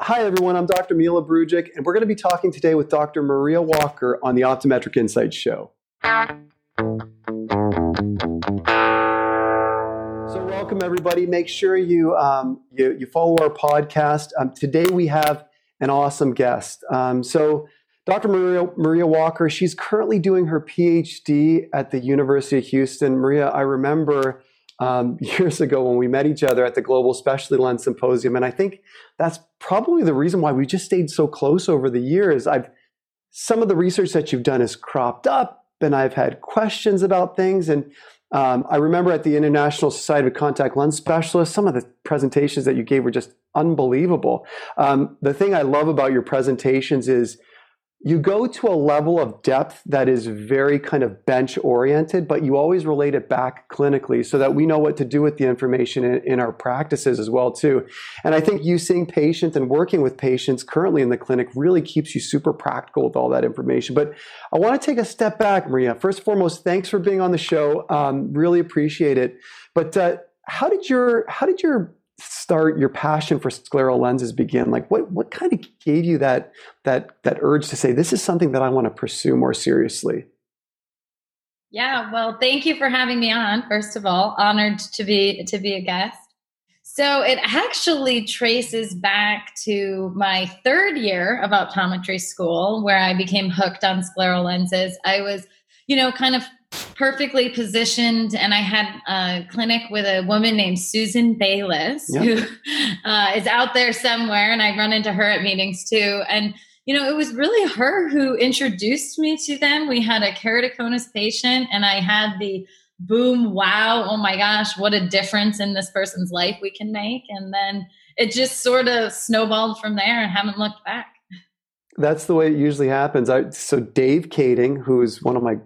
Hi, everyone. I'm Dr. Mile Brujic, and we're going to be talking today with Dr. Maria Walker on the Optometric Insights Show. So, welcome everybody. Make sure you um, you, you, follow our podcast. Um, today we have an awesome guest. Um, so, Dr. Maria Maria Walker, she's currently doing her PhD at the University of Houston. Maria, I remember um, years ago when we met each other at the Global Specialty Lens Symposium. And I think that's probably the reason why we just stayed so close over the years. I've some of the research that you've done has cropped up, and I've had questions about things. And um, I remember at the International Society of Contact Lens Specialists, some of the presentations that you gave were just unbelievable. Um, the thing I love about your presentations is you go to a level of depth that is very kind of bench oriented, but you always relate it back clinically so that we know what to do with the information in, in, our practices as well too. And I think you seeing patients and working with patients currently in the clinic really keeps you super practical with all that information. But I want to take a step back, Maria. First and foremost, thanks for being on the show. Um, really appreciate it. But uh, how did your how did your start your passion for scleral lenses begin? Like what what kind of gave you that that that urge to say this is something that I want to pursue more seriously? Yeah, well, thank you for having me on. First of all, honored to be to be a guest. So it actually traces back to my third year of optometry school where I became hooked on scleral lenses. I was, you know, kind of perfectly positioned and i had a clinic with a woman named susan bayless yep. who uh, is out there somewhere and i run into her at meetings too. And you know it was really her who introduced me to them. We had a keratoconus patient and i had the boom wow oh my gosh what a difference in this person's life we can make. And then it just sort of snowballed from there and haven't looked back. That's the way it usually happens. I, so dave kading who is one of my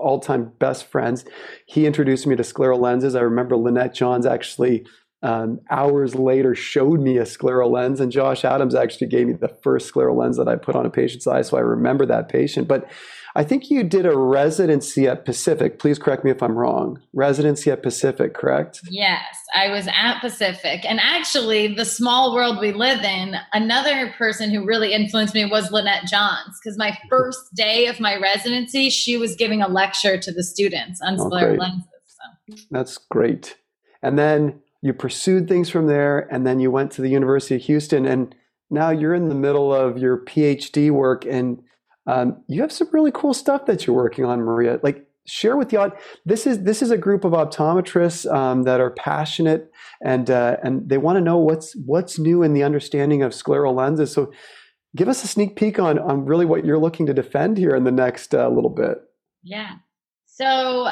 all-time best friends. He introduced me to scleral lenses. I remember Lynette Johns actually um, hours later showed me a scleral lens, and Josh Adams actually gave me the first scleral lens that I put on a patient's eye. So I remember that patient. But I think you did a residency at Pacific. Please correct me if I'm wrong. Residency at Pacific, correct? Yes, I was at Pacific. And actually, the small world we live in, another person who really influenced me was Lynette Johns. Because my first day of my residency, she was giving a lecture to the students on oh, lenses. So. That's great. And then you pursued things from there, and then you went to the University of Houston. And now you're in the middle of your PhD work and um, you have some really cool stuff that you're working on, Maria. Like share with audience. This is this is a group of optometrists um, that are passionate and uh, and they want to know what's what's new in the understanding of scleral lenses. So, give us a sneak peek on on really what you're looking to defend here in the next uh, little bit. Yeah. So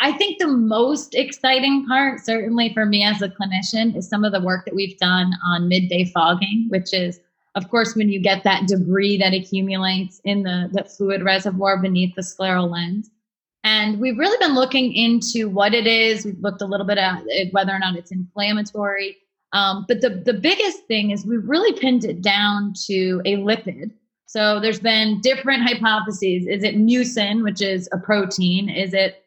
I think the most exciting part, certainly for me as a clinician, is some of the work that we've done on midday fogging, which is of course, when you get that debris that accumulates in the, the fluid reservoir beneath the scleral lens. And we've really been looking into what it is. We've looked a little bit at whether or not it's inflammatory. Um, but the, the biggest thing is we've really pinned it down to a lipid. So there's been different hypotheses. Is it mucin, which is a protein? Is it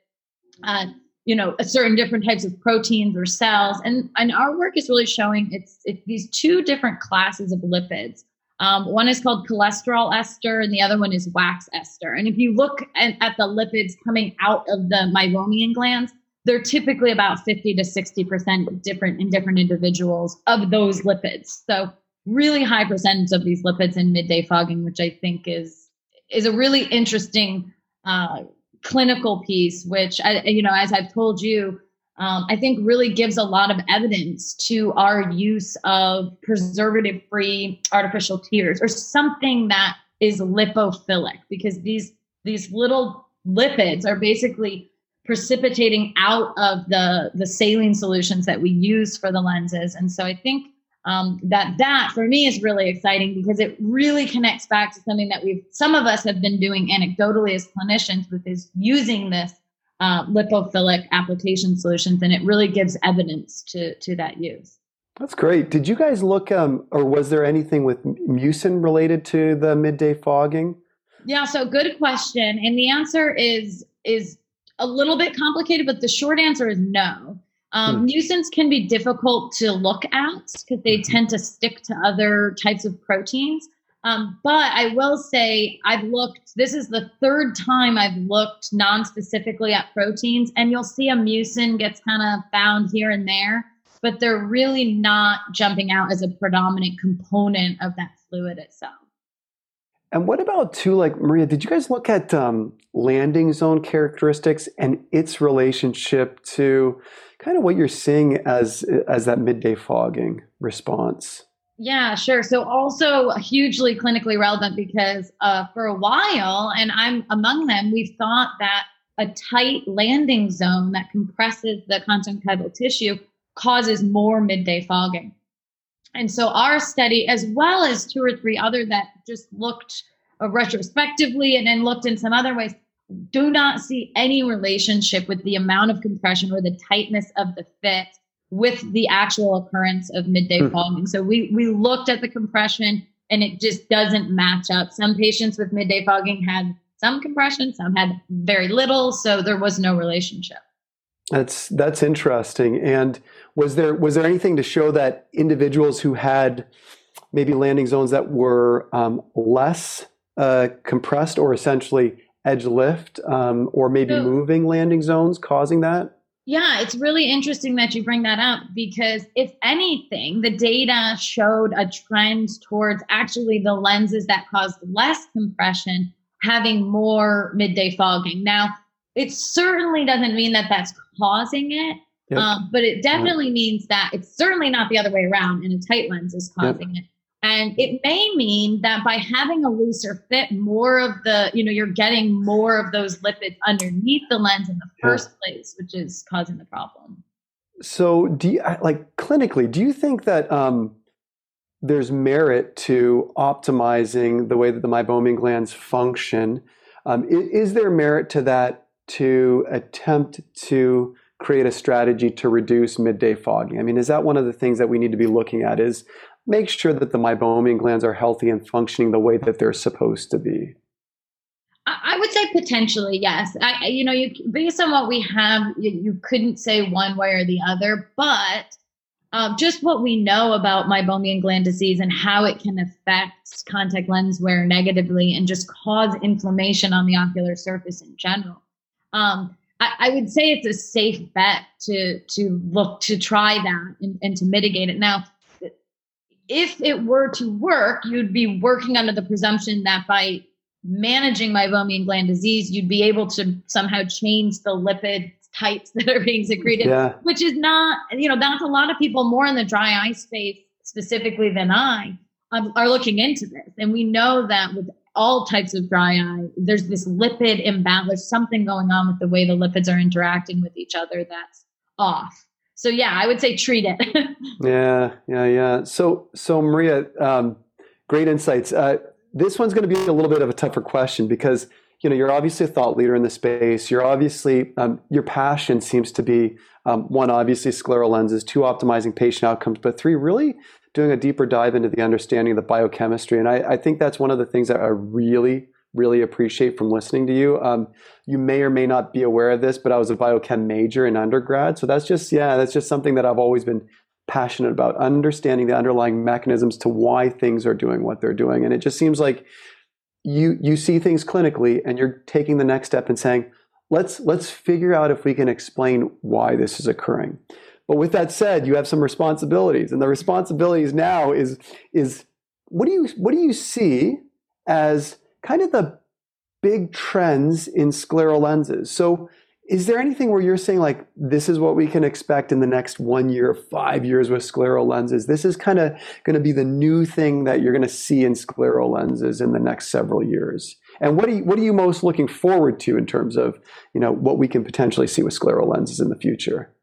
uh, you know certain different types of proteins or cells. And and our work is really showing it's it's these two different classes of lipids. Um, one is called cholesterol ester and the other one is wax ester. And if you look at, at the lipids coming out of the meibomian glands they're typically about 50 to 60 percent different in different individuals of those lipids. So really high percentage of these lipids in midday fogging which i think is is a really interesting uh, clinical piece, which I, you know, as I've told you, um, I think really gives a lot of evidence to our use of preservative-free artificial tears or something that is lipophilic, because these these little lipids are basically precipitating out of the the saline solutions that we use for the lenses, and so I think um, that that for me is really exciting because it really connects back to something that we've some of us have been doing anecdotally as clinicians with is using this uh, lipophilic application solutions and it really gives evidence to to that use. That's great. Did you guys look um, or was there anything with mucin related to the midday fogging? Yeah so good question. And the answer is is a little bit complicated but the short answer is no Um, hmm. Mucins can be difficult to look at because they mm-hmm. tend to stick to other types of proteins. Um, but I will say I've looked, this is the third time I've looked non specifically at proteins, and you'll see a mucin gets kind of found here and there, but they're really not jumping out as a predominant component of that fluid itself. And what about too, like Maria? Did you guys look at um, landing zone characteristics and its relationship to kind of what you're seeing as as that midday fogging response? Yeah, sure. So also hugely clinically relevant because uh, for a while, and I'm among them, we've thought that a tight landing zone that compresses the conjunctival tissue causes more midday fogging. And so our study, as well as two or three other that just looked uh, retrospectively and then looked in some other ways, do not see any relationship with the amount of compression or the tightness of the fit with the actual occurrence of midday hmm. fogging. So we we looked at the compression and it just doesn't match up. Some patients with midday fogging had some compression, some had very little, so there was no relationship. That's that's interesting. And was there was there anything to show that individuals who had maybe landing zones that were um, less uh, compressed or essentially edge lift um, or maybe so, moving landing zones causing that? Yeah, it's really interesting that you bring that up because if anything, the data showed a trend towards actually the lenses that caused less compression having more midday fogging. Now, it certainly doesn't mean that that's causing it, yep. um, but it definitely yep. means that it's certainly not the other way around, and a tight lens is causing yep. it. And it may mean that by having a looser fit, more of the, you know, you're getting more of those lipids underneath the lens in the first place, which is causing the problem. So, do you, like clinically, do you think that um, there's merit to optimizing the way that the meibomian glands function? Um, is, is there merit to that to attempt to create a strategy to reduce midday fogging? I mean, is that one of the things that we need to be looking at? Is make sure that the meibomian glands are healthy and functioning the way that they're supposed to be? I would say potentially yes. I, you know, you based on what we have, you, you couldn't say one way or the other, but um, just what we know about meibomian gland disease and how it can affect contact lens wear negatively and just cause inflammation on the ocular surface in general. Um, I, I, would say it's a safe bet to to look to try that and, and to mitigate it. Now, if it were to work, you'd be working under the presumption that by managing meibomian gland disease, you'd be able to somehow change the lipid types that are being secreted, yeah. which is not, you know, that's a lot of people more in the dry eye space specifically than I um, are looking into this. And we know that with all types of dry eye, there's this lipid imbalance. There's something going on with the way the lipids are interacting with each other that's off so yeah, I would say treat it. yeah, yeah, yeah. So so Maria, um, great insights. Uh, this one's going to be a little bit of a tougher question because you know you're obviously a thought leader in the space. You're obviously um, your passion seems to be um, one, obviously scleral lenses, two, optimizing patient outcomes, but three, really doing a deeper dive into the understanding of the biochemistry. And I, I think that's one of the things that I really really appreciate from listening to you. Um, you may or may not be aware of this, but I was a biochem major in undergrad. So that's just, yeah, that's just something that I've always been passionate about, understanding the underlying mechanisms to why things are doing what they're doing. And it just seems like you you see things clinically and you're taking the next step and saying, let's let's figure out if we can explain why this is occurring. But with that said, you have some responsibilities. And the responsibilities now is is what do you what do you see as kind of the big trends in scleral lenses. So, is there anything where you're saying like this is what we can expect in the next one year, five years with scleral lenses? This is kind of going to be the new thing that you're going to see in scleral lenses in the next several years. And what are you, what are you most looking forward to in terms of you know what we can potentially see with scleral lenses in the future?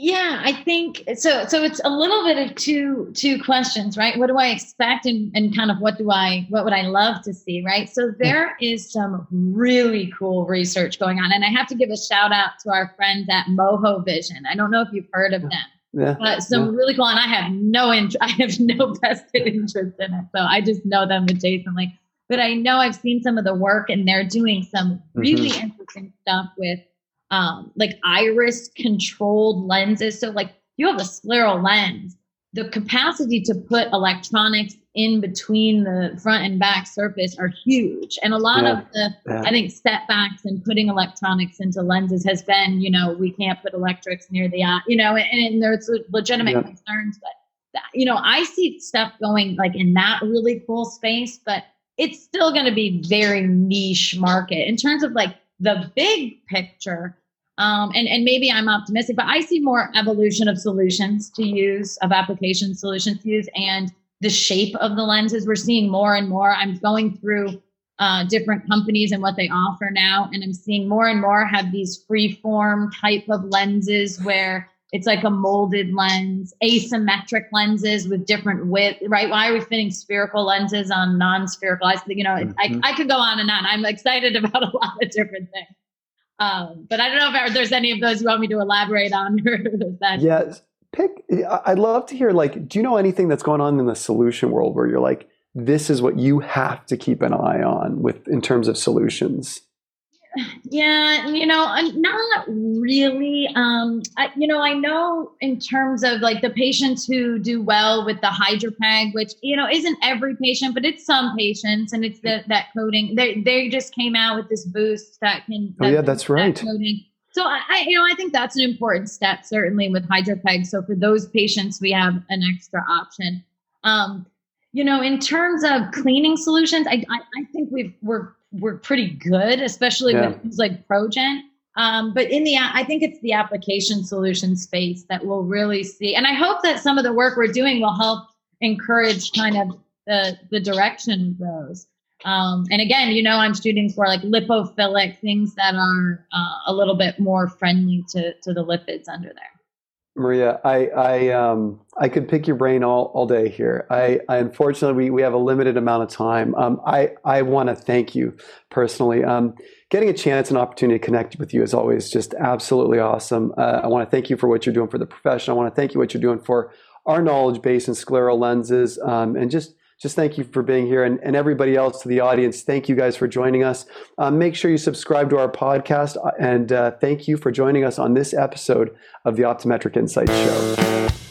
Yeah i think so so it's a little bit of two two questions right? What do i expect and, and kind of what do i what would i love to see right? So there is some really cool research going on and i have to give a shout out to our friends at Mojo Vision. I don't know if you've heard of them yeah, but some yeah. really cool and i have no interest i have no vested interest in it so i just know them adjacently but i know i've seen some of the work and they're doing some really mm-hmm. interesting stuff with um, like iris controlled lenses. So like you have a scleral lens, the capacity to put electronics in between the front and back surface are huge. And a lot yeah. of the, yeah. I think, setbacks in putting electronics into lenses has been, you know, we can't put electrics near the eye, you know, and, and there's legitimate yeah. concerns. But, that, you know, I see stuff going like in that really cool space, but it's still going to be very niche market in terms of like the big picture. Um, and, and maybe I'm optimistic, but I see more evolution of solutions to use, of application solutions to use, and the shape of the lenses. We're seeing more and more. I'm going through uh, different companies and what they offer now, and I'm seeing more and more have these free form type of lenses where it's like a molded lens, asymmetric lenses with different width, right? Why are we fitting spherical lenses on non-spherical eyes? You know, mm-hmm. I, I could go on and on. I'm excited about a lot of different things. Um, but I don't know if there's any of those you want me to elaborate on. yes. Pick, I'd love to hear, like, do you know anything that's going on in the solution world where you're like, this is what you have to keep an eye on with in terms of solutions? Yeah, you know, not really. Um, I, you know, I know in terms of like the patients who do well with the HydraPEG, which you know isn't every patient, but it's some patients, and it's the that coating. They they just came out with this boost that can. That oh yeah, that's right. That coating. So I, I, you know, I think that's an important step, certainly with HydraPEG. So for those patients, we have an extra option. Um, you know, in terms of cleaning solutions, I, I, I think we've we're we're pretty good, especially yeah. with things like Progent. Um, but in the, I think it's the application solution space that we'll really see. And I hope that some of the work we're doing will help encourage kind of the, the direction of those. Um, and again, you know, I'm shooting for like lipophilic things that are uh, a little bit more friendly to, to the lipids under there. Maria, I I um I could pick your brain all, all day here. I, I unfortunately we, we have a limited amount of time. Um, I I want to thank you personally. Um, getting a chance and opportunity to connect with you is always just absolutely awesome. Uh, I want to thank you for what you're doing for the profession. I want to thank you what you're doing for our knowledge base and scleral lenses, um, and just just thank you for being here and, and everybody else to the audience. Thank you guys for joining us. Um, make sure you subscribe to our podcast uh, and uh, thank you for joining us on this episode of the Optometric Insights Show.